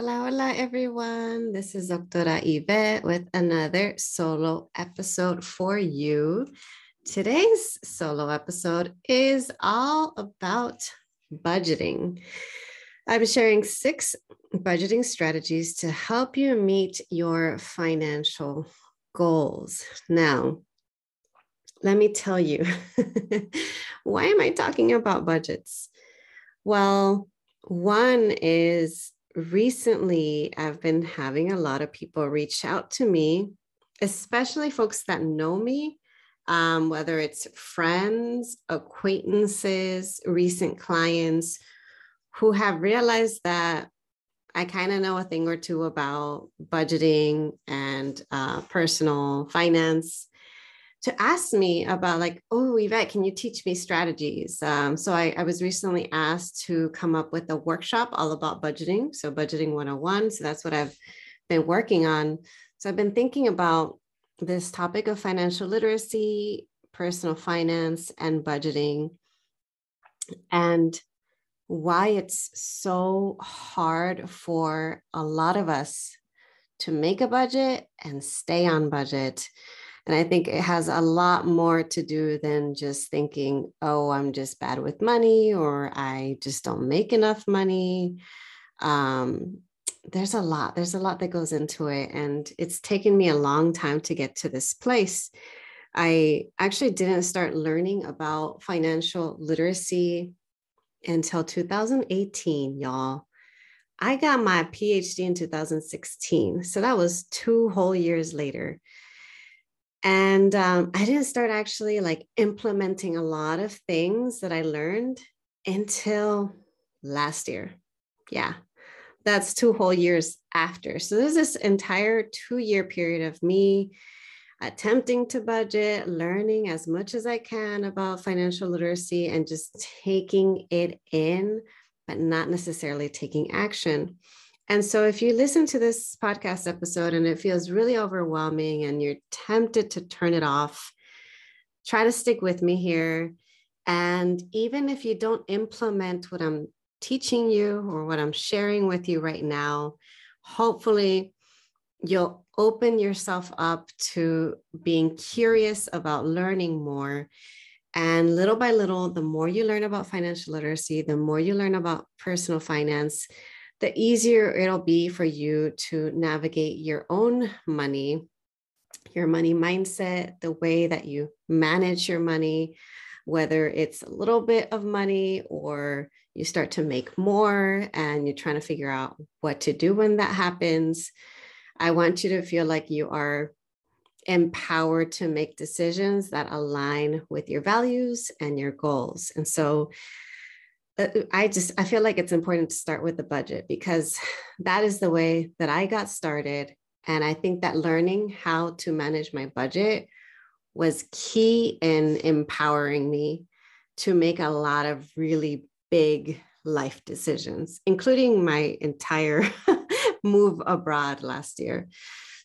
Hola, hola, everyone. This is Doctora Yvette with another solo episode for you. Today's solo episode is all about budgeting. I'm sharing six budgeting strategies to help you meet your financial goals. Now, let me tell you, why am I talking about budgets? Well, one is recently I've been having a lot of people reach out to me, especially folks that know me, um, whether it's friends, acquaintances, recent clients who have realized that I kind of know a thing or two about budgeting and uh, personal finance to ask me about like, oh, Yvette, can you teach me strategies? Um, so I, I, was recently asked to come up with a workshop all about budgeting. So budgeting 101. So that's what I've been working on. So I've been thinking about this topic of financial literacy, personal finance, and budgeting, and why it's so hard for a lot of us to make a budget and stay on budget and I think it has a lot more to do than just thinking, oh, I'm just bad with money or I just don't make enough money. Um, there's a lot, there's a lot that goes into it. And it's taken me a long time to get to this place. I actually didn't start learning about financial literacy until 2018, y'all. I got my PhD in 2016. So that was two whole years later and um, i didn't start actually like implementing a lot of things that i learned until last year. Yeah that's two whole years after. So there's this entire two year period of me attempting to budget learning as much as i can about financial literacy and just taking it in but not necessarily taking action and so, if you listen to this podcast episode and it feels really overwhelming and you're tempted to turn it off, try to stick with me here. And even if you don't implement what I'm teaching you or what I'm sharing with you right now, hopefully you'll open yourself up to being curious about learning more. And little by little, the more you learn about financial literacy, the more you learn about personal finance, the easier it'll be for you to navigate your own money, your money mindset, the way that you manage your money, whether it's a little bit of money or you start to make more and you're trying to figure out what to do when that happens. I want you to feel like you are empowered to make decisions that align with your values and your goals. And so Uh, uh, I just I feel like it's important to start with the budget because that is the way that I got started and I think that learning how to manage my budget was key in empowering me to make a lot of really big life decisions including my entire move abroad last year.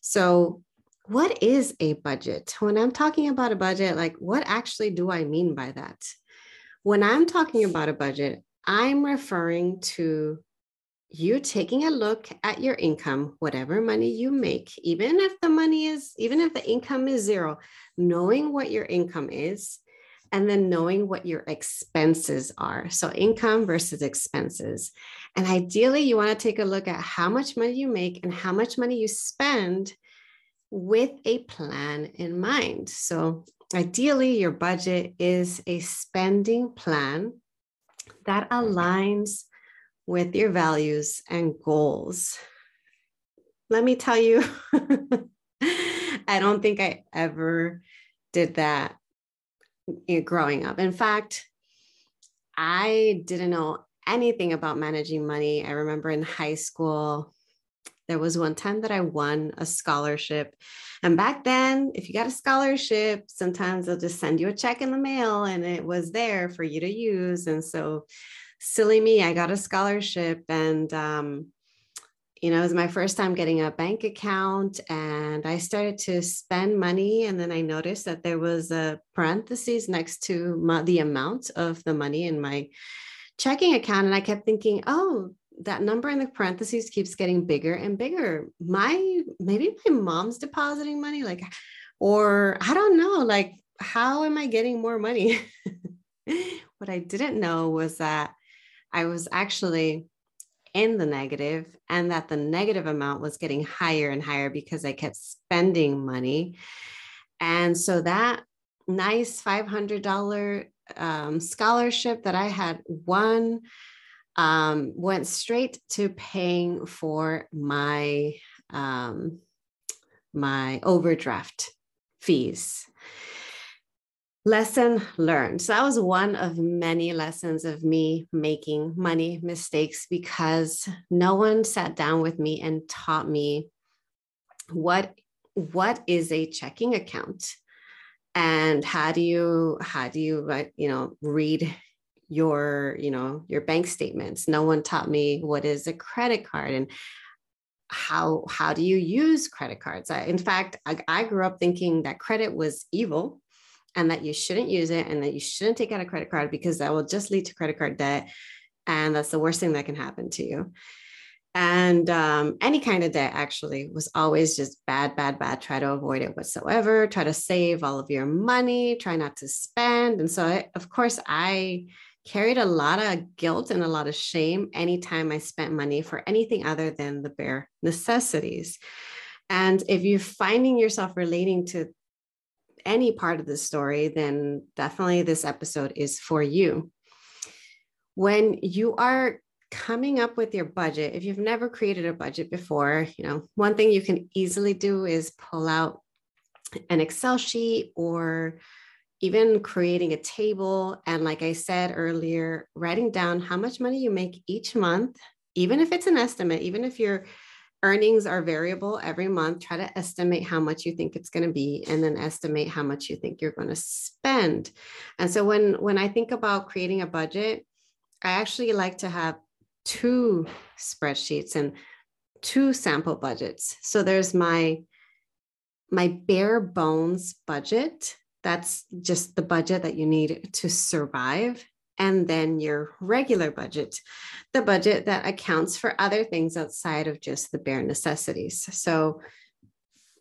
So what is a budget? When I'm talking about a budget, like what actually do I mean by that? When I'm talking about a budget, I'm referring to you taking a look at your income, whatever money you make, even if the money is, even if the income is zero, knowing what your income is, and then knowing what your expenses are. So, income versus expenses. And ideally, you want to take a look at how much money you make and how much money you spend with a plan in mind. So, ideally, your budget is a spending plan that aligns with your values and goals. Let me tell you, I don't think I ever did that growing up. In fact, I didn't know anything about managing money. I remember in high school, there was one time that I won a scholarship. And back then, if you got a scholarship, sometimes they'll just send you a check in the mail and it was there for you to use. And so, silly me, I got a scholarship and, um, you know, it was my first time getting a bank account and I started to spend money. And then I noticed that there was a parenthesis next to my, the amount of the money in my checking account. And I kept thinking, oh, that number in the parentheses keeps getting bigger and bigger. My maybe my mom's depositing money, like, or I don't know, like, how am I getting more money? what I didn't know was that I was actually in the negative and that the negative amount was getting higher and higher because I kept spending money. And so that nice $500 um, scholarship that I had won um, went straight to paying for my um, my overdraft fees. Lesson learned. So that was one of many lessons of me making money mistakes because no one sat down with me and taught me what what is a checking account and how do you how do you you know read your you know your bank statements. No one taught me what is a credit card and how how do you use credit cards? I, in fact I, I grew up thinking that credit was evil and that you shouldn't use it and that you shouldn't take out a credit card because that will just lead to credit card debt and that's the worst thing that can happen to you. And um, any kind of debt actually was always just bad bad bad. Try to avoid it whatsoever. Try to save all of your money. Try not to spend. And so I, of course i carried a lot of guilt and a lot of shame anytime I spent money for anything other than the bare necessities. And if you're finding yourself relating to any part of the story, then definitely this episode is for you. When you are coming up with your budget, if you've never created a budget before, you know, one thing you can easily do is pull out an Excel sheet or even creating a table. And like I said earlier, writing down how much money you make each month, even if it's an estimate, even if your earnings are variable every month, try to estimate how much you think it's going to be and then estimate how much you think you're going to spend. And so when when I think about creating a budget, I actually like to have two spreadsheets and two sample budgets. So there's my my bare bones budget that's just the budget that you need to survive. And then your regular budget, the budget that accounts for other things outside of just the bare necessities. So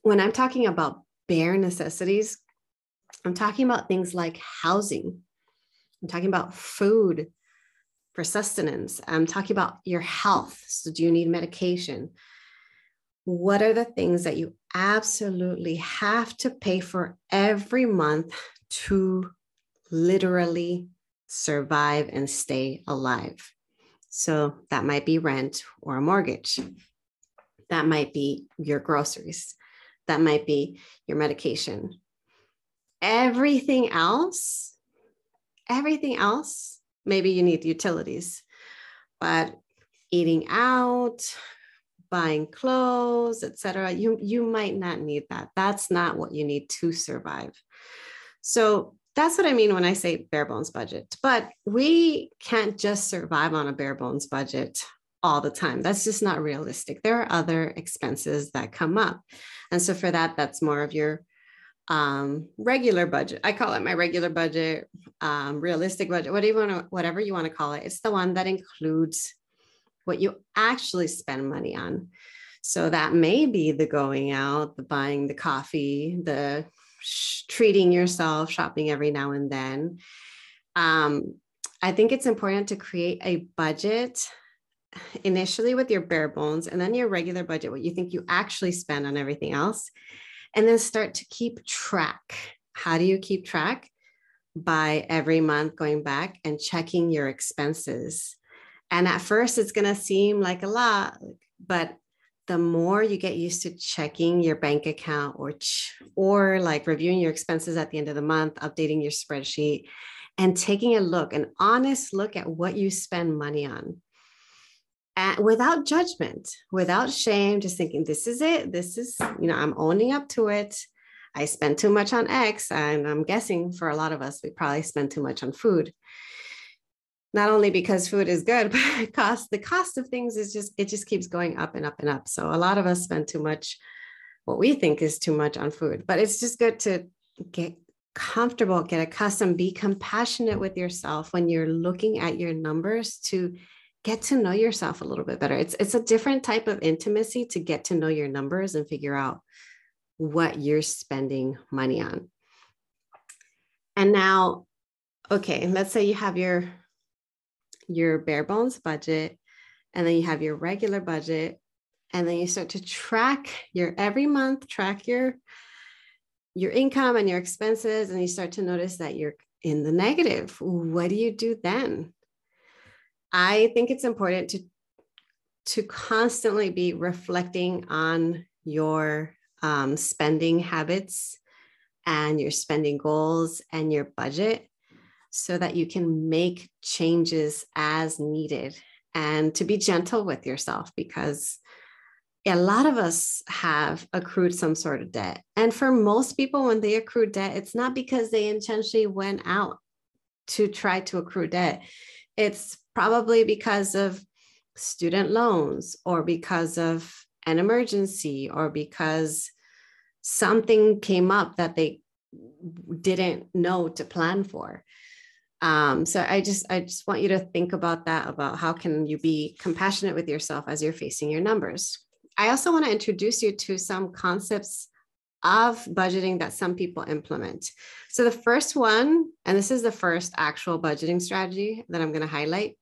when I'm talking about bare necessities, I'm talking about things like housing. I'm talking about food for sustenance. I'm talking about your health. So, do you need medication? what are the things that you absolutely have to pay for every month to literally survive and stay alive? So that might be rent or a mortgage. That might be your groceries. That might be your medication. Everything else, everything else, maybe you need utilities, but eating out, buying clothes, etc. You you might not need that. That's not what you need to survive. So that's what I mean when I say bare bones budget. But we can't just survive on a bare bones budget all the time. That's just not realistic. There are other expenses that come up. And so for that, that's more of your um, regular budget. I call it my regular budget, um, realistic budget, whatever you want whatever you want to call it. It's the one that includes what you actually spend money on. So that may be the going out, the buying the coffee, the sh- treating yourself, shopping every now and then. Um, I think it's important to create a budget initially with your bare bones and then your regular budget, what you think you actually spend on everything else, and then start to keep track. How do you keep track? By every month going back and checking your expenses and at first, it's going to seem like a lot, but the more you get used to checking your bank account or or like reviewing your expenses at the end of the month, updating your spreadsheet, and taking a look, an honest look at what you spend money on. And without judgment, without shame, just thinking, this is it. This is, you know, I'm owning up to it. I spend too much on X. And I'm guessing for a lot of us, we probably spend too much on food. Not only because food is good, but cost the cost of things is just it just keeps going up and up and up. So a lot of us spend too much, what we think is too much on food. But it's just good to get comfortable, get accustomed, be compassionate with yourself when you're looking at your numbers to get to know yourself a little bit better. It's it's a different type of intimacy to get to know your numbers and figure out what you're spending money on. And now, okay, let's say you have your your bare bones budget and then you have your regular budget and then you start to track your every month track your your income and your expenses and you start to notice that you're in the negative. What do you do then? I think it's important to to constantly be reflecting on your um, spending habits and your spending goals and your budget so that you can make changes as needed and to be gentle with yourself because a lot of us have accrued some sort of debt. And for most people, when they accrue debt, it's not because they intentionally went out to try to accrue debt. It's probably because of student loans or because of an emergency or because something came up that they didn't know to plan for. Um, so I just I just want you to think about that about how can you be compassionate with yourself as you're facing your numbers. I also want to introduce you to some concepts of budgeting that some people implement. So the first one, and this is the first actual budgeting strategy that I'm going to highlight,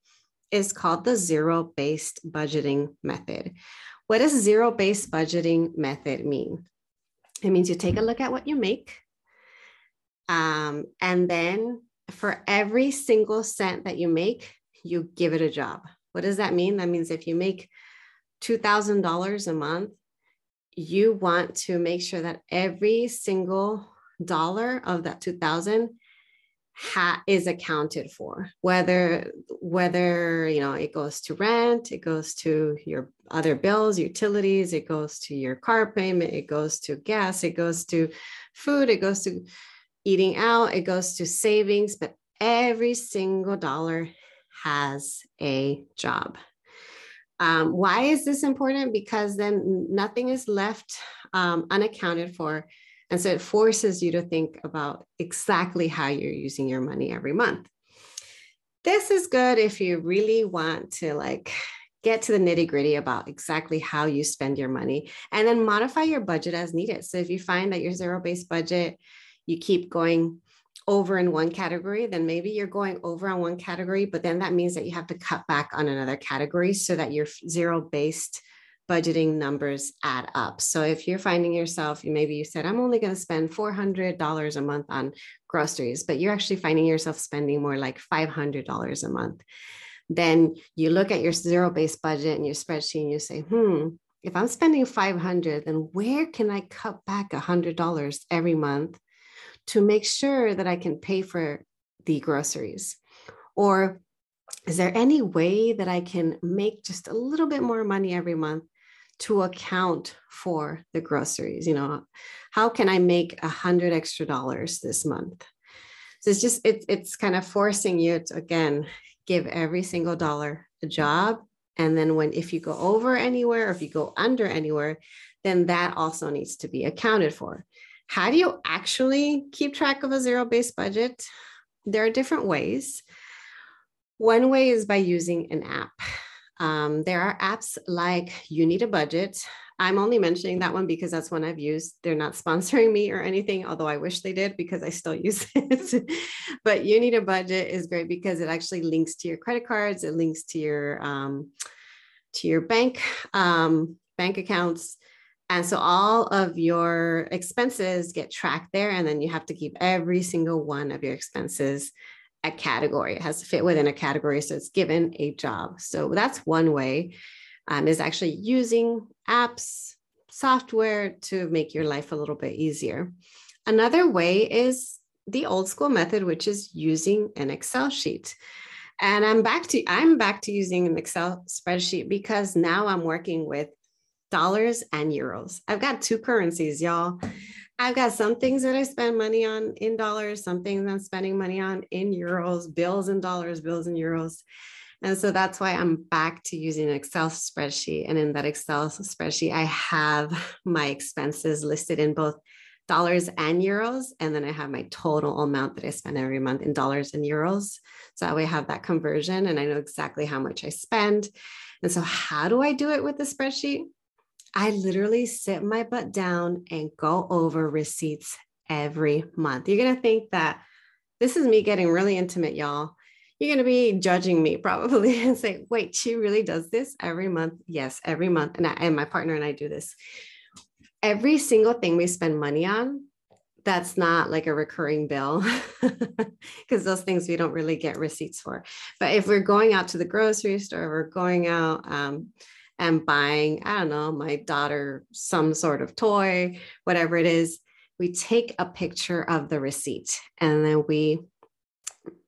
is called the zero-based budgeting method. What does zero-based budgeting method mean? It means you take a look at what you make, um, and then for every single cent that you make, you give it a job. What does that mean? That means if you make $2,000 a month, you want to make sure that every single dollar of that 2000 ha- is accounted for whether whether you know it goes to rent it goes to your other bills utilities it goes to your car payment it goes to gas it goes to food it goes to eating out it goes to savings but every single dollar has a job um, why is this important? Because then nothing is left um, unaccounted for. And so it forces you to think about exactly how you're using your money every month. This is good if you really want to like get to the nitty gritty about exactly how you spend your money and then modify your budget as needed. So if you find that your zero based budget, you keep going over in one category, then maybe you're going over on one category, but then that means that you have to cut back on another category so that your zero based budgeting numbers add up. So if you're finding yourself, maybe you said, I'm only going to spend $400 a month on groceries, but you're actually finding yourself spending more like $500 a month. Then you look at your zero based budget and your spreadsheet and you say, hmm, if I'm spending 500, then where can I cut back $100 every month to make sure that I can pay for the groceries? Or is there any way that I can make just a little bit more money every month to account for the groceries? You know, how can I make a hundred extra dollars this month? So it's just it's it's kind of forcing you to again give every single dollar a job. And then when if you go over anywhere or if you go under anywhere, then that also needs to be accounted for. How do you actually keep track of a zero based budget? There are different ways. One way is by using an app. Um, there are apps like You Need a Budget. I'm only mentioning that one because that's one I've used. They're not sponsoring me or anything, although I wish they did because I still use it. but You Need a Budget is great because it actually links to your credit cards, it links to your um, to your bank um, bank accounts and so all of your expenses get tracked there, and then you have to keep every single one of your expenses a category. It has to fit within a category. So it's given a job. So that's one way um, is actually using apps, software to make your life a little bit easier. Another way is the old school method, which is using an Excel sheet. And I'm back to I'm back to using an Excel spreadsheet because now I'm working with dollars and euros. I've got two currencies, y'all. I've got some things that I spend money on in dollars, some things I'm spending money on in euros, bills in dollars, bills in euros. And so that's why I'm back to using an Excel spreadsheet. And in that Excel spreadsheet, I have my expenses listed in both dollars and euros. And then I have my total amount that I spend every month in dollars and euros. So that way I have that conversion and I know exactly how much I spend. And so, how do I do it with the spreadsheet? I literally sit my butt down and go over receipts every month. You're going to think that this is me getting really intimate, y'all. You're going to be judging me probably and say, wait, she really does this every month? Yes, every month. And, I, and my partner and I do this. Every single thing we spend money on, that's not like a recurring bill because those things we don't really get receipts for. But if we're going out to the grocery store, we're going out, um, and buying, I don't know, my daughter some sort of toy, whatever it is, we take a picture of the receipt. And then we,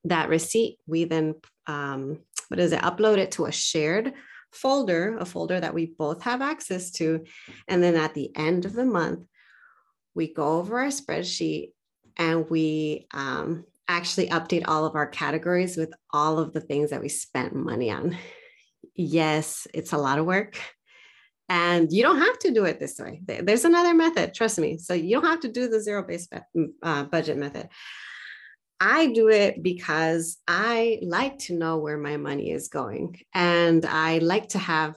that receipt, we then, um, what is it, upload it to a shared folder, a folder that we both have access to. And then at the end of the month, we go over our spreadsheet and we um, actually update all of our categories with all of the things that we spent money on yes, it's a lot of work. And you don't have to do it this way. There's another method, trust me. So you don't have to do the zero based uh, budget method. I do it because I like to know where my money is going and I like to have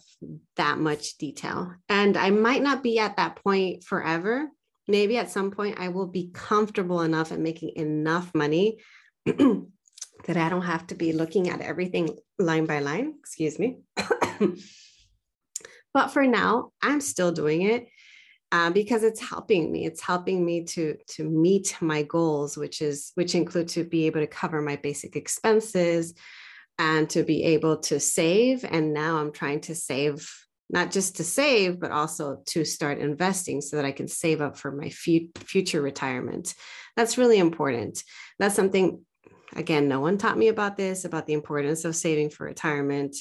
that much detail. And I might not be at that point forever. Maybe at some point I will be comfortable enough at making enough money that I don't have to be looking at everything line by line, excuse me. but for now, I'm still doing it uh, because it's helping me. It's helping me to to meet my goals, which is which include to be able to cover my basic expenses and to be able to save. And now I'm trying to save not just to save, but also to start investing so that I can save up for my future retirement. That's really important. That's something Again, no one taught me about this, about the importance of saving for retirement.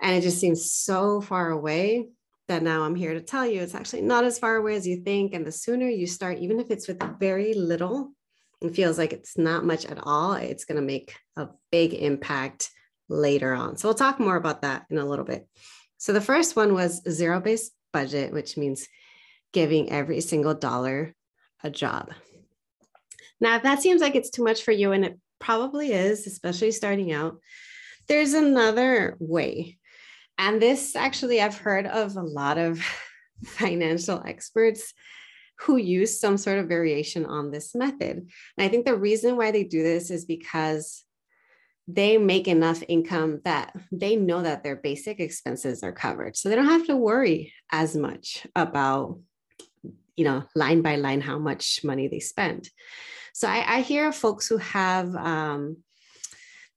And it just seems so far away that now I'm here to tell you it's actually not as far away as you think. And the sooner you start, even if it's with very little, it feels like it's not much at all, it's going to make a big impact later on. So we'll talk more about that in a little bit. So the first one was zero based budget, which means giving every single dollar a job. Now, if that seems like it's too much for you, and it probably is, especially starting out, there's another way. And this actually, I've heard of a lot of financial experts who use some sort of variation on this method. And I think the reason why they do this is because they make enough income that they know that their basic expenses are covered. So they don't have to worry as much about, you know, line by line how much money they spend. So I, I hear folks who have um,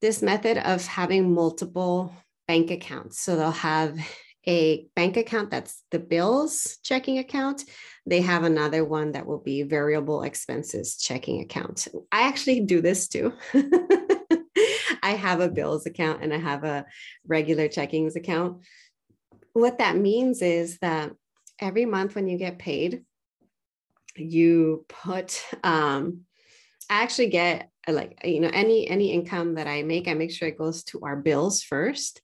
this method of having multiple bank accounts. So they'll have a bank account that's the bills checking account. They have another one that will be variable expenses checking account. I actually do this too. I have a bills account and I have a regular checkings account. What that means is that every month when you get paid, you put um, I actually get uh, like you know any any income that I make, I make sure it goes to our bills first,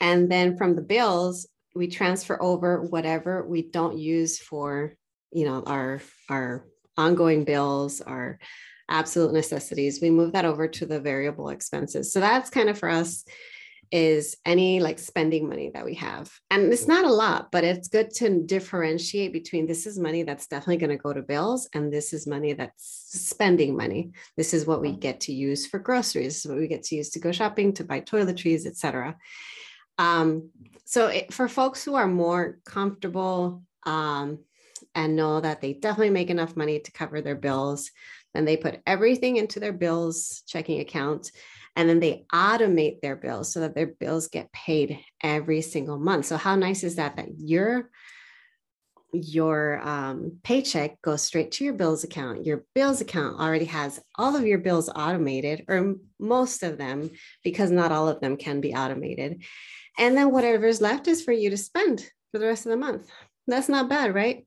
and then from the bills we transfer over whatever we don't use for you know our our ongoing bills, our absolute necessities. We move that over to the variable expenses. So that's kind of for us is any like spending money that we have. And it's not a lot, but it's good to differentiate between this is money that's definitely going to go to bills and this is money that's spending money. This is what we get to use for groceries. This is what we get to use to go shopping, to buy toiletries, etc. Um, so it, for folks who are more comfortable um, and know that they definitely make enough money to cover their bills, then they put everything into their bills checking account and then they automate their bills so that their bills get paid every single month. So how nice is that that you're your um, paycheck goes straight to your bills account. Your bills account already has all of your bills automated, or most of them, because not all of them can be automated. And then whatever is left is for you to spend for the rest of the month. That's not bad, right?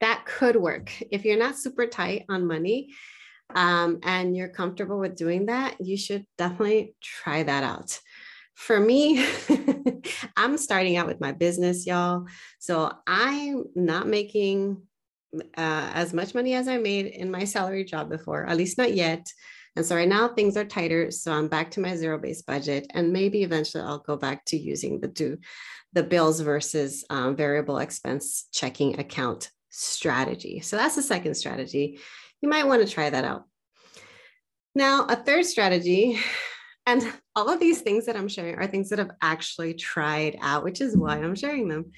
That could work. If you're not super tight on money um, and you're comfortable with doing that, you should definitely try that out for me, I'm starting out with my business, y'all. So I'm not making uh, as much money as I made in my salary job before, at least not yet. And so right now things are tighter. So I'm back to my zero based budget. And maybe eventually I'll go back to using the do the bills versus um, variable expense checking account strategy. So that's the second strategy. You might want to try that out. Now, a third strategy and all of these things that I'm sharing are things that I've actually tried out, which is why I'm sharing them.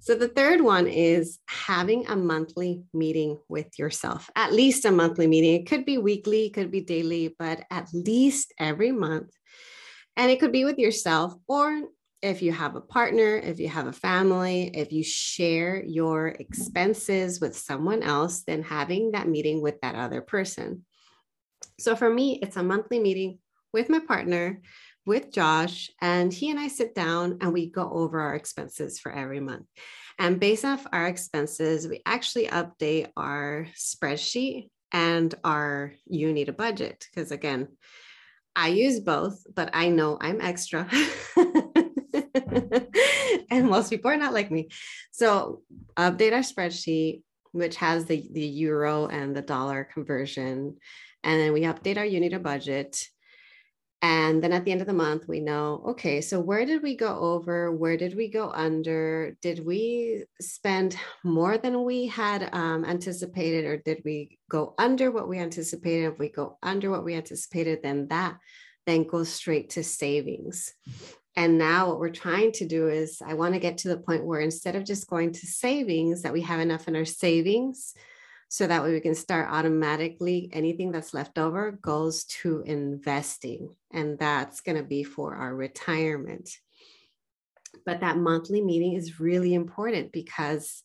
So, the third one is having a monthly meeting with yourself, at least a monthly meeting. It could be weekly, it could be daily, but at least every month. And it could be with yourself, or if you have a partner, if you have a family, if you share your expenses with someone else, then having that meeting with that other person. So, for me, it's a monthly meeting with my partner, with Josh, and he and I sit down and we go over our expenses for every month. And based off our expenses, we actually update our spreadsheet and our you need a budget. Because again, I use both, but I know I'm extra. and most people are not like me. So update our spreadsheet, which has the, the euro and the dollar conversion. And then we update our You Need a Budget. And then at the end of the month, we know, okay, so where did we go over? Where did we go under? Did we spend more than we had um, anticipated, or did we go under what we anticipated? If we go under what we anticipated, then that then goes straight to savings. And now what we're trying to do is I want to get to the point where instead of just going to savings, that we have enough in our savings so that way we can start automatically anything that's left over goes to investing. And that's going to be for our retirement. But that monthly meeting is really important because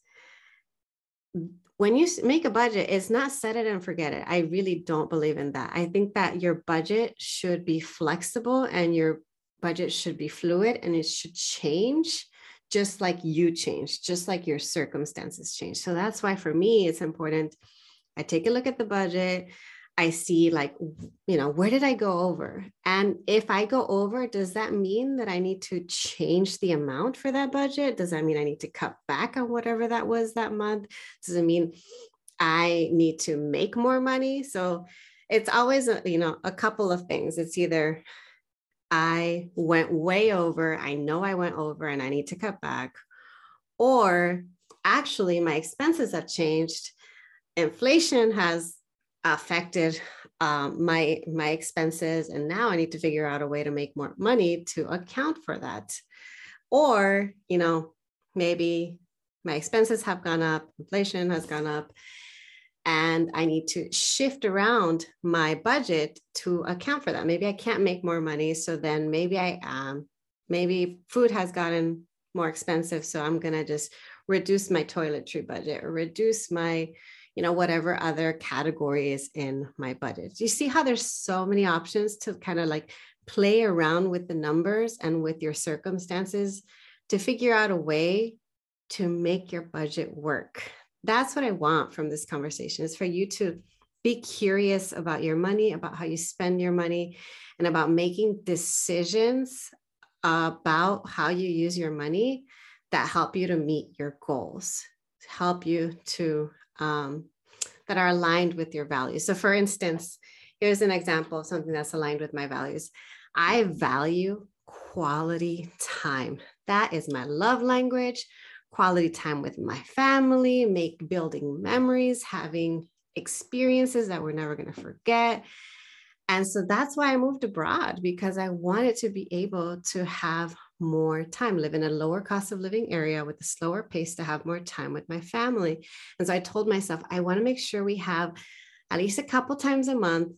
when you make a budget it's not set it and forget it. I really don't believe in that. I think that your budget should be flexible and your budget should be fluid and it should change just like you change, just like your circumstances change. So that's why for me, it's important. I take a look at the budget. I see, like, you know, where did I go over? And if I go over, does that mean that I need to change the amount for that budget? Does that mean I need to cut back on whatever that was that month? Does it mean I need to make more money? So it's always, a, you know, a couple of things. It's either I went way over. I know I went over and I need to cut back. Or actually, my expenses have changed. Inflation has affected um, my my expenses, and now I need to figure out a way to make more money to account for that. Or you know, maybe my expenses have gone up, inflation has gone up, and I need to shift around my budget to account for that. Maybe I can't make more money, so then maybe I um maybe food has gotten more expensive, so I'm gonna just reduce my toiletry budget or reduce my you know whatever other category is in my budget. You see how there's so many options to kind of like play around with the numbers and with your circumstances to figure out a way to make your budget work that's what I want from this conversation is for you to be curious about your money, about how you spend your money, and about making decisions about how you use your money that help you to meet your goals, help you to um, that are aligned with your values. So, for instance, here's an example of something that's aligned with my values. I value quality time. That is my love language quality time with my family, make building memories, having experiences that we're never going to forget. And so that's why I moved abroad because I wanted to be able to have more time, live in a lower cost of living area with a slower pace to have more time with my family. And so I told myself, I want to make sure we have at least a couple times a month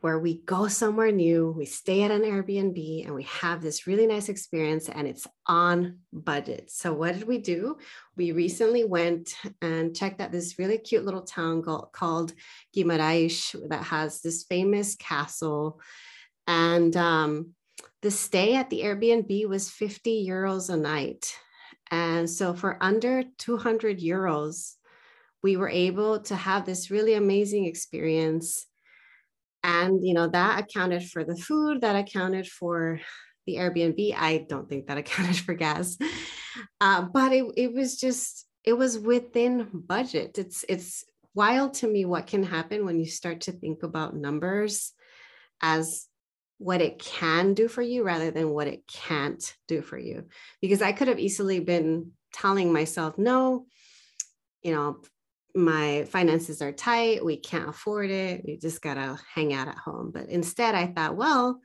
where we go somewhere new, we stay at an Airbnb, and we have this really nice experience, and it's on budget. So, what did we do? We recently went and checked out this really cute little town called Guimarães that has this famous castle. And um, the stay at the Airbnb was 50 euros a night. And so, for under 200 euros, we were able to have this really amazing experience and you know that accounted for the food that accounted for the airbnb. I don't think that accounted for gas. Uh, but it, it was just it was within budget. It's it's wild to me what can happen when you start to think about numbers as what it can do for you rather than what it can't do for you. Because i could have easily been telling myself no you know my finances are tight, we can't afford it, we just gotta hang out at home. But instead, I thought, well,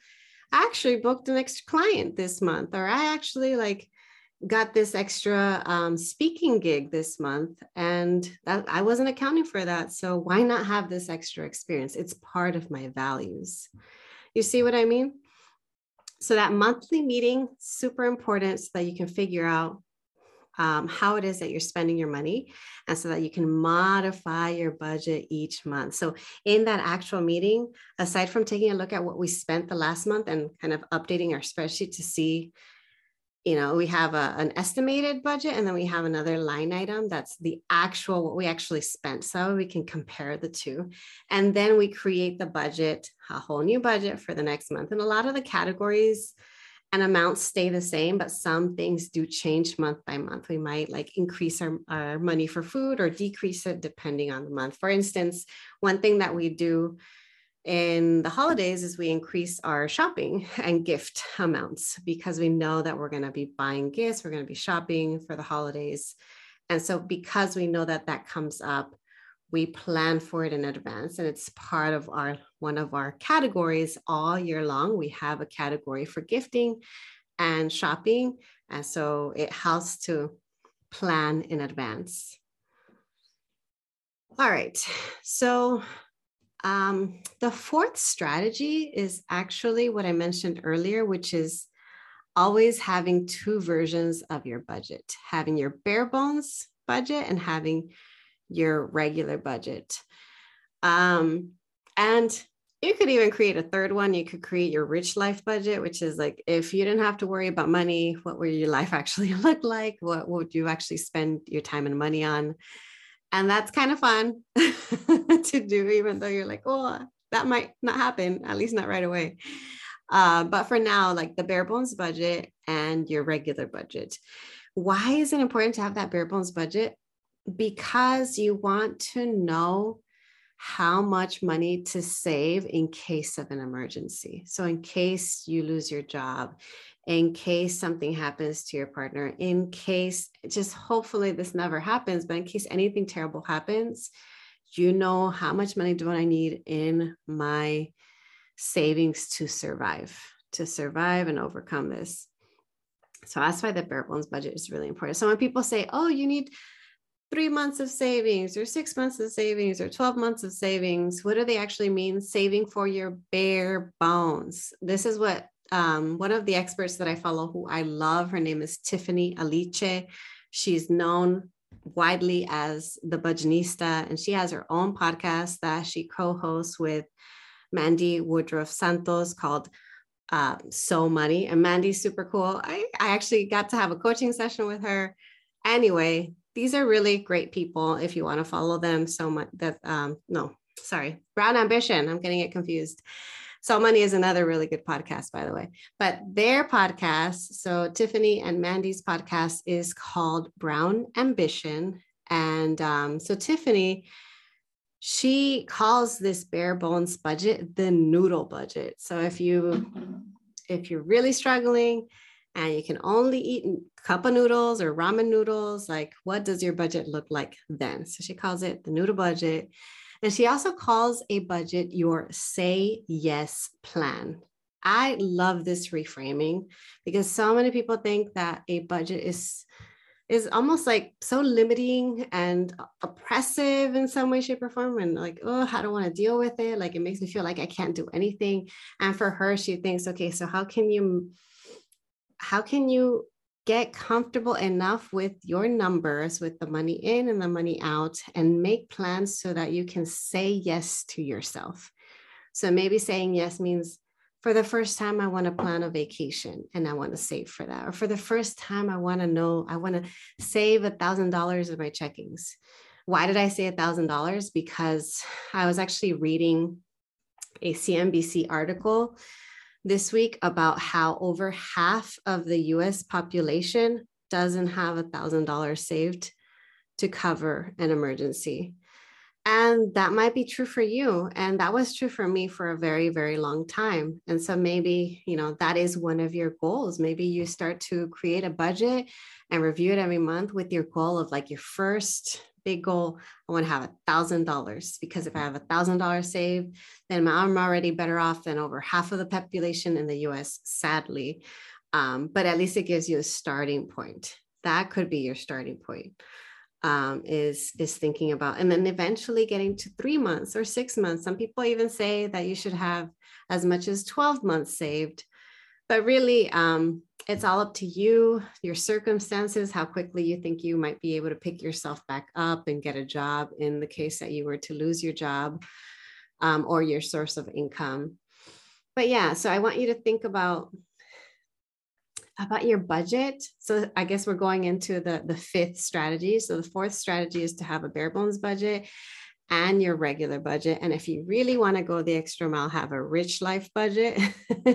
I actually booked an extra client this month, or I actually like got this extra um, speaking gig this month, and that, I wasn't accounting for that. So why not have this extra experience? It's part of my values. You see what I mean? So that monthly meeting super important so that you can figure out um, how it is that you're spending your money and so that you can modify your budget each month. So, in that actual meeting, aside from taking a look at what we spent the last month and kind of updating our spreadsheet to see, you know, we have a, an estimated budget and then we have another line item that's the actual what we actually spent. So we can compare the two. And then we create the budget, a whole new budget for the next month. And a lot of the categories, and amounts stay the same, but some things do change month by month. We might like increase our, our money for food or decrease it depending on the month. For instance, one thing that we do in the holidays is we increase our shopping and gift amounts because we know that we're going to be buying gifts, we're going to be shopping for the holidays. And so, because we know that that comes up, we plan for it in advance and it's part of our one of our categories all year long we have a category for gifting and shopping and so it helps to plan in advance all right so um, the fourth strategy is actually what i mentioned earlier which is always having two versions of your budget having your bare bones budget and having your regular budget. Um, and you could even create a third one. You could create your rich life budget, which is like if you didn't have to worry about money, what would your life actually look like? What would you actually spend your time and money on? And that's kind of fun to do, even though you're like, oh, that might not happen, at least not right away. Uh, but for now, like the bare bones budget and your regular budget. Why is it important to have that bare bones budget? because you want to know how much money to save in case of an emergency. So, in case you lose your job, in case something happens to your partner, in case just hopefully this never happens, but in case anything terrible happens, you know how much money do I need in my savings to survive, to survive and overcome this. So that's why the bare bones budget is really important. So when people say, oh, you need three months of savings or six months of savings or 12 months of savings. What do they actually mean? Saving for your bare bones. This is what um, one of the experts that I follow, who I love, her name is Tiffany Aliche. She's known widely as the Budgetnista, and she has her own podcast that she co hosts with Mandi Woodruff Santos called uh, So Money. And Mandi's super cool. I, I actually got to have a coaching session with her. Anyway, these are really great people if you want to follow them so much that um no sorry brown ambition i'm getting it confused. So money is another really good podcast by the way but their podcast so tiffany and mandi's podcast is called brown ambition and um, so tiffany she calls this bare bones budget the noodle budget. So if you if you're really struggling and you can only eat cup of noodles or ramen noodles, like what does your budget look like then? So she calls it the noodle budget. And she also calls a budget your say yes plan. I love this reframing because so many people think that a budget is is almost like so limiting and oppressive in some way shape or form and like oh i don't want to deal with it like it makes me feel like i can't do anything and for her she thinks okay so how can you how can you get comfortable enough with your numbers with the money in and the money out and make plans so that you can say yes to yourself so maybe saying yes means for the first time, I want to plan a vacation and I want to save for that. Or for the first time, I want to know, I want to save a thousand dollars of my checkings. Why did I say a thousand dollars? Because I was actually reading a CNBC article this week about how over half of the US population doesn't have a thousand dollars saved to cover an emergency. And that might be true for you. And that was true for me for a very, very long time. And so maybe, you know, that is one of your goals. Maybe you start to create a budget and review it every month with your goal of like your first big goal. I want to have a thousand dollars because if I have a thousand dollars saved, then I'm already better off than over half of the population in the US, sadly. Um, but at least it gives you a starting point. That could be your starting point um, is is thinking about and then eventually getting to three months or six months some people even say that you should have as much as 12 months saved but really um, it's all up to you your circumstances how quickly you think you might be able to pick yourself back up and get a job in the case that you were to lose your job um, or your source of income but yeah so i want you to think about about your budget. So I guess we're going into the, the fifth strategy. So the fourth strategy is to have a bare bones budget and your regular budget. And if you really want to go the extra mile, have a rich life budget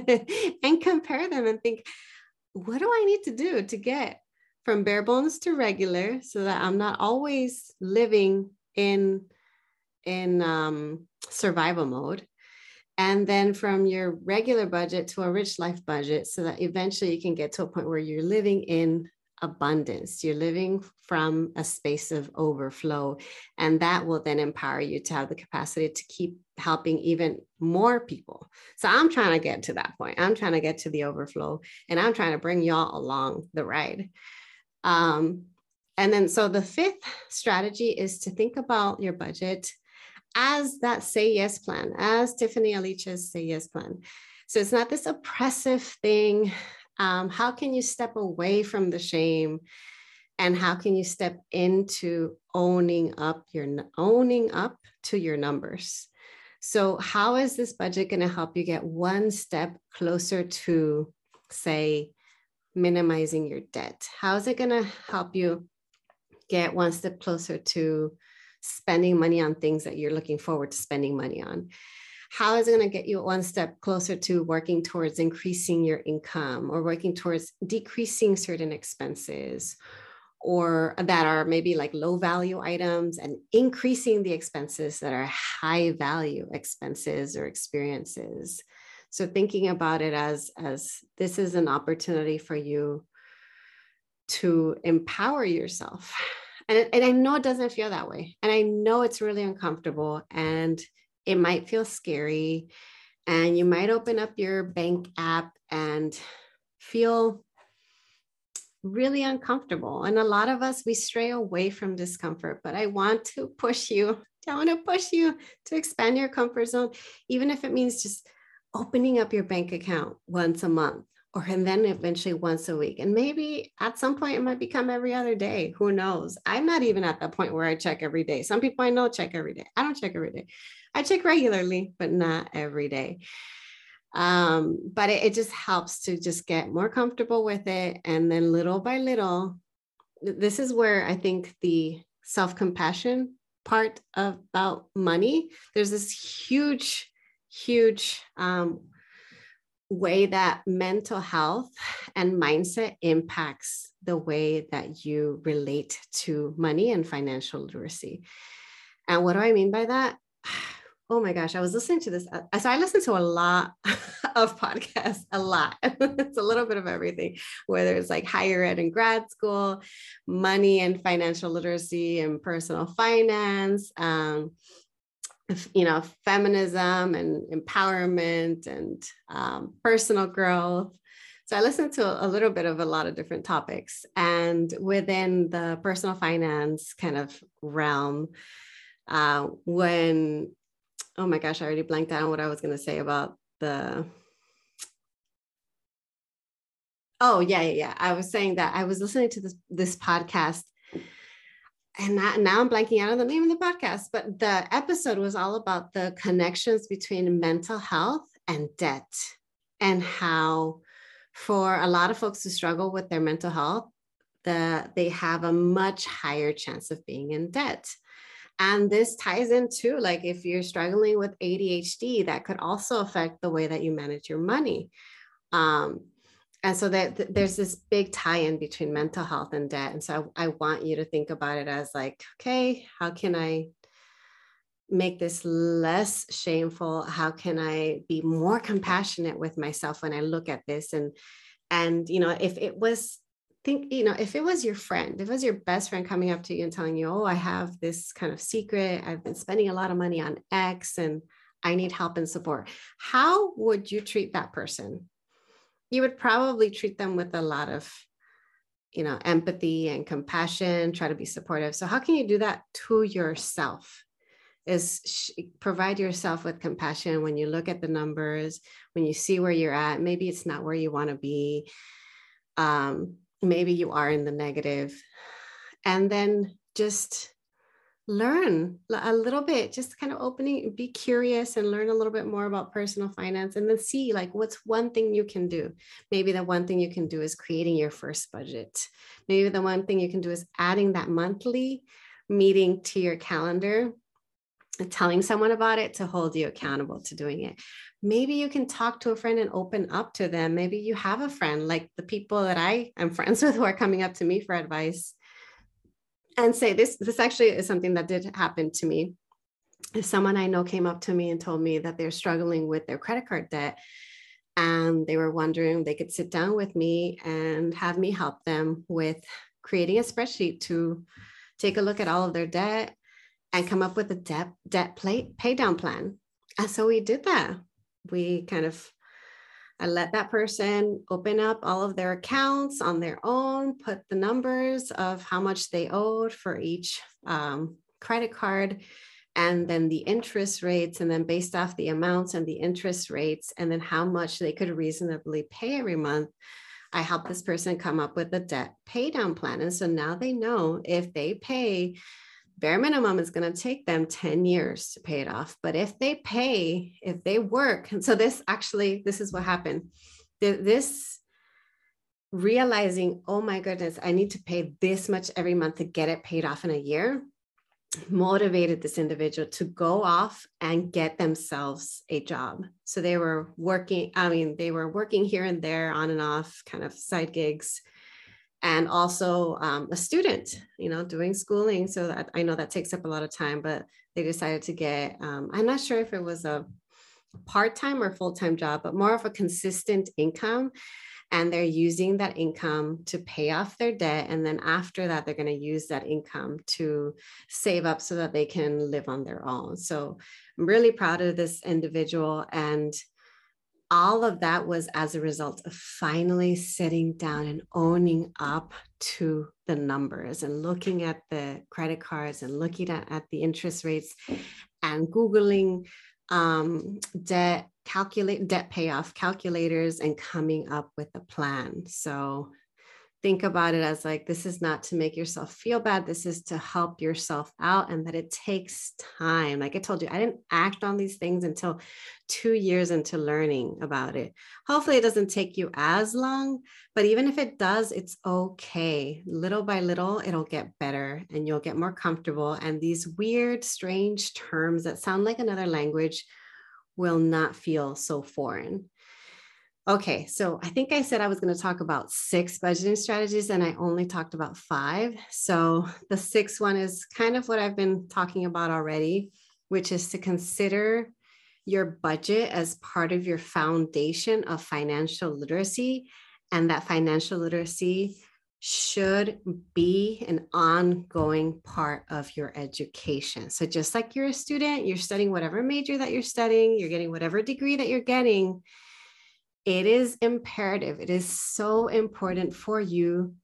and compare them and think, what do I need to do to get from bare bones to regular so that I'm not always living in in um, survival mode and then from your regular budget to a rich life budget so that eventually you can get to a point where you're living in abundance you're living from a space of overflow and that will then empower you to have the capacity to keep helping even more people so i'm trying to get to that point i'm trying to get to the overflow and i'm trying to bring y'all along the ride um, and then so the fifth strategy is to think about your budget as that say yes plan, as Tiffany Aliche's say yes plan. So it's not this oppressive thing. Um, how can you step away from the shame? And how can you step into owning up your owning up to your numbers? So how is this budget going to help you get one step closer to, say, minimizing your debt? How is it going to help you get one step closer to spending money on things that you're looking forward to spending money on? How is it going to get you one step closer to working towards increasing your income or working towards decreasing certain expenses or that are maybe like low value items and increasing the expenses that are high value expenses or experiences? So thinking about it as as this is an opportunity for you to empower yourself and, and I know it doesn't feel that way. And I know it's really uncomfortable and it might feel scary. And you might open up your bank app and feel really uncomfortable. And a lot of us, we stray away from discomfort, but I want to push you. I want to push you to expand your comfort zone, even if it means just opening up your bank account once a month or and then eventually once a week and maybe at some point it might become every other day who knows i'm not even at that point where i check every day some people i know check every day i don't check every day i check regularly but not every day um, but it, it just helps to just get more comfortable with it and then little by little this is where i think the self-compassion part about money there's this huge huge um, way that mental health and mindset impacts the way that you relate to money and financial literacy. And what do I mean by that? Oh my gosh, I was listening to this. Uh, so I listen to a lot of podcasts, a lot. it's a little bit of everything, whether it's like higher ed and grad school, money and financial literacy and personal finance, um, you know feminism and empowerment and um, personal growth So I listened to a little bit of a lot of different topics. And within the personal finance kind of realm, uh, when, oh my gosh, I already blanked out on what I was going to say about the. Oh, yeah, yeah, yeah. I was saying that I was listening to this, this podcast and now I'm blanking out on the name of the podcast, but the episode was all about the connections between mental health and debt and how for a lot of folks who struggle with their mental health, that they have a much higher chance of being in debt. And this ties into like if you're struggling with ADHD, that could also affect the way that you manage your money. Um, and so that there's this big tie-in between mental health and debt. And so I, I want you to think about it as like, okay, how can I make this less shameful how can i be more compassionate with myself when i look at this and and you know if it was think you know if it was your friend if it was your best friend coming up to you and telling you oh i have this kind of secret. I've been spending a lot of money on x and i need help and support how would you treat that person? You would probably treat them with a lot of you know empathy and compassion try to be supportive. So how can you do that to yourself? Is sh- provide yourself with compassion when you look at the numbers when you see where you're at. Maybe it's not where you want to be. Um, maybe you are in the negative. And then just learn a little bit just kind of opening be curious and learn a little bit more about personal finance and then see like what's one thing you can do. Maybe the one thing you can do is creating your first budget. Maybe the one thing you can do is adding that monthly meeting to your calendar Uh, telling someone about it to hold you accountable to doing it. Maybe you can talk to a friend and open up to them. Maybe you have a friend like the people that I am friends with who are coming up to me for advice and say this this actually is something that did happen to me. Someone I know came up to me and told me that they're struggling with their credit card debt and they were wondering they could sit down with me and have me help them with creating a spreadsheet to take a look at all of their debt and come up with a debt debt play, pay down plan. And so we did that. We kind of I let that person open up all of their accounts on their own, put the numbers of how much they owed for each um, credit card, and then the interest rates, and then based off the amounts and the interest rates, and then how much they could reasonably pay every month. I helped this person come up with a debt pay down plan. And so now they know if they pay bare minimum is going to take them 10 years to pay it off but if they pay if they work and so this actually this is what happened. This realizing oh my goodness i need to pay this much every month to get it paid off in a year motivated this individual to go off and get themselves a job. So they were working i mean they were working here and there on and off kind of side gigs and also um, a student, you know, doing schooling. So that I know that takes up a lot of time, but they decided to get, um, I'm not sure if it was a part-time or full-time job, but more of a consistent income. And they're using that income to pay off their debt. And then after that, they're going to use that income to save up so that they can live on their own. So I'm really proud of this individual. And all of that was as a result of finally sitting down and owning up to the numbers and looking at the credit cards and looking at, at the interest rates and Googling um, debt calculate debt payoff calculators and coming up with a plan. So think about it as like this is not to make yourself feel bad this is to help yourself out and that it takes time. Like i told you i didn't act on these things until 2 years into learning about it. Hopefully it doesn't take you as long but even if it does it's okay. Little by little it'll get better and you'll get more comfortable and these weird strange terms that sound like another language will not feel so foreign Okay, so I think I said I was going to talk about six budgeting strategies and I only talked about five. So the sixth one is kind of what I've been talking about already, which is to consider your budget as part of your foundation of financial literacy. And that financial literacy should be an ongoing part of your education. So, just like you're a student, you're studying whatever major that you're studying, you're getting whatever degree that you're getting it is imperative, it is so important for you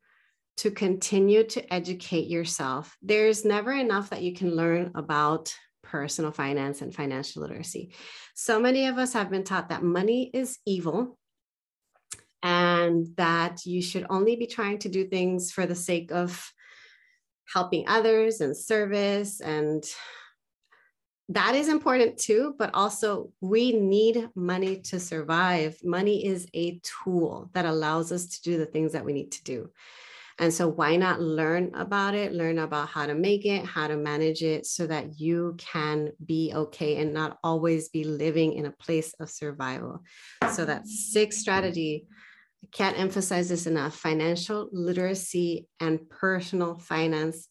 to continue to educate yourself. There's never enough that you can learn about personal finance and financial literacy. So many of us have been taught that money is evil and that you should only be trying to do things for the sake of helping others and service and that is important too but also we need money to survive. Money is a tool that allows us to do the things that we need to do. And so why not learn about it? Learn about how to make it how to manage it so that you can be okay and not always be living in a place of survival. So that sixth strategy I can't emphasize this enough. Financial literacy and personal finance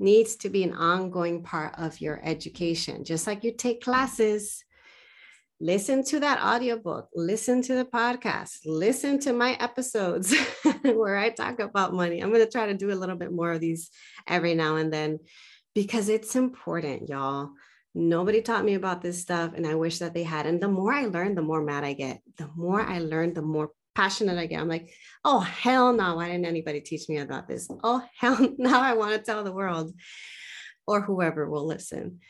needs to be an ongoing part of your education. Just like you take classes, listen to that audiobook, listen to the podcast, listen to my episodes where I talk about money. I'm going to try to do a little bit more of these every now and then because it's important, y'all. Nobody taught me about this stuff, and I wish that they had. And the more I learn, the more mad I get. The more I learn, the more passionate I get. I'm like, oh, hell no. Why didn't anybody teach me about this? Oh, hell, now I want to tell the world or whoever will listen.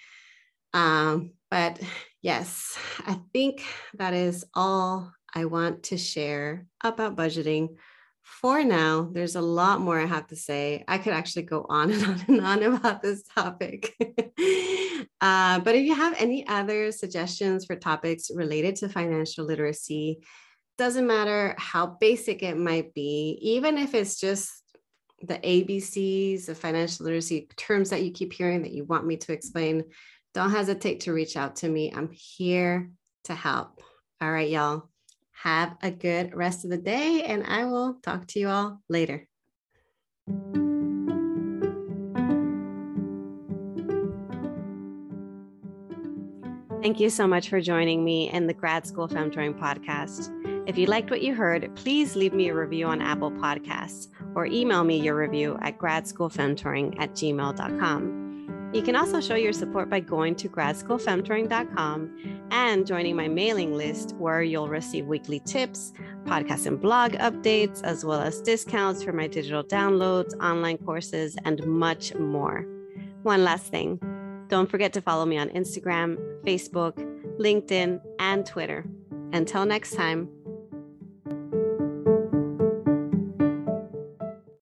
Um, but yes, I think that is all I want to share about budgeting. For now, there's a lot more I have to say. I could actually go on and on and on about this topic. uh, but if you have any other suggestions for topics related to financial literacy, doesn't matter how basic it might be, even if it's just the ABCs of financial literacy terms that you keep hearing that you want me to explain, don't hesitate to reach out to me. I'm here to help. All right, y'all. Have a good rest of the day, and I will talk to you all later. Thank you so much for joining me in the Grad School Femtoring podcast. If you liked what you heard, please leave me a review on Apple Podcasts or email me your review at gradschoolfemtoring at gmail.com. You can also show your support by going to gradschoolfemtoring.com and joining my mailing list, where you'll receive weekly tips, podcast and blog updates, as well as discounts for my digital downloads, online courses, and much more. One last thing don't forget to follow me on Instagram, Facebook, LinkedIn, and Twitter. Until next time,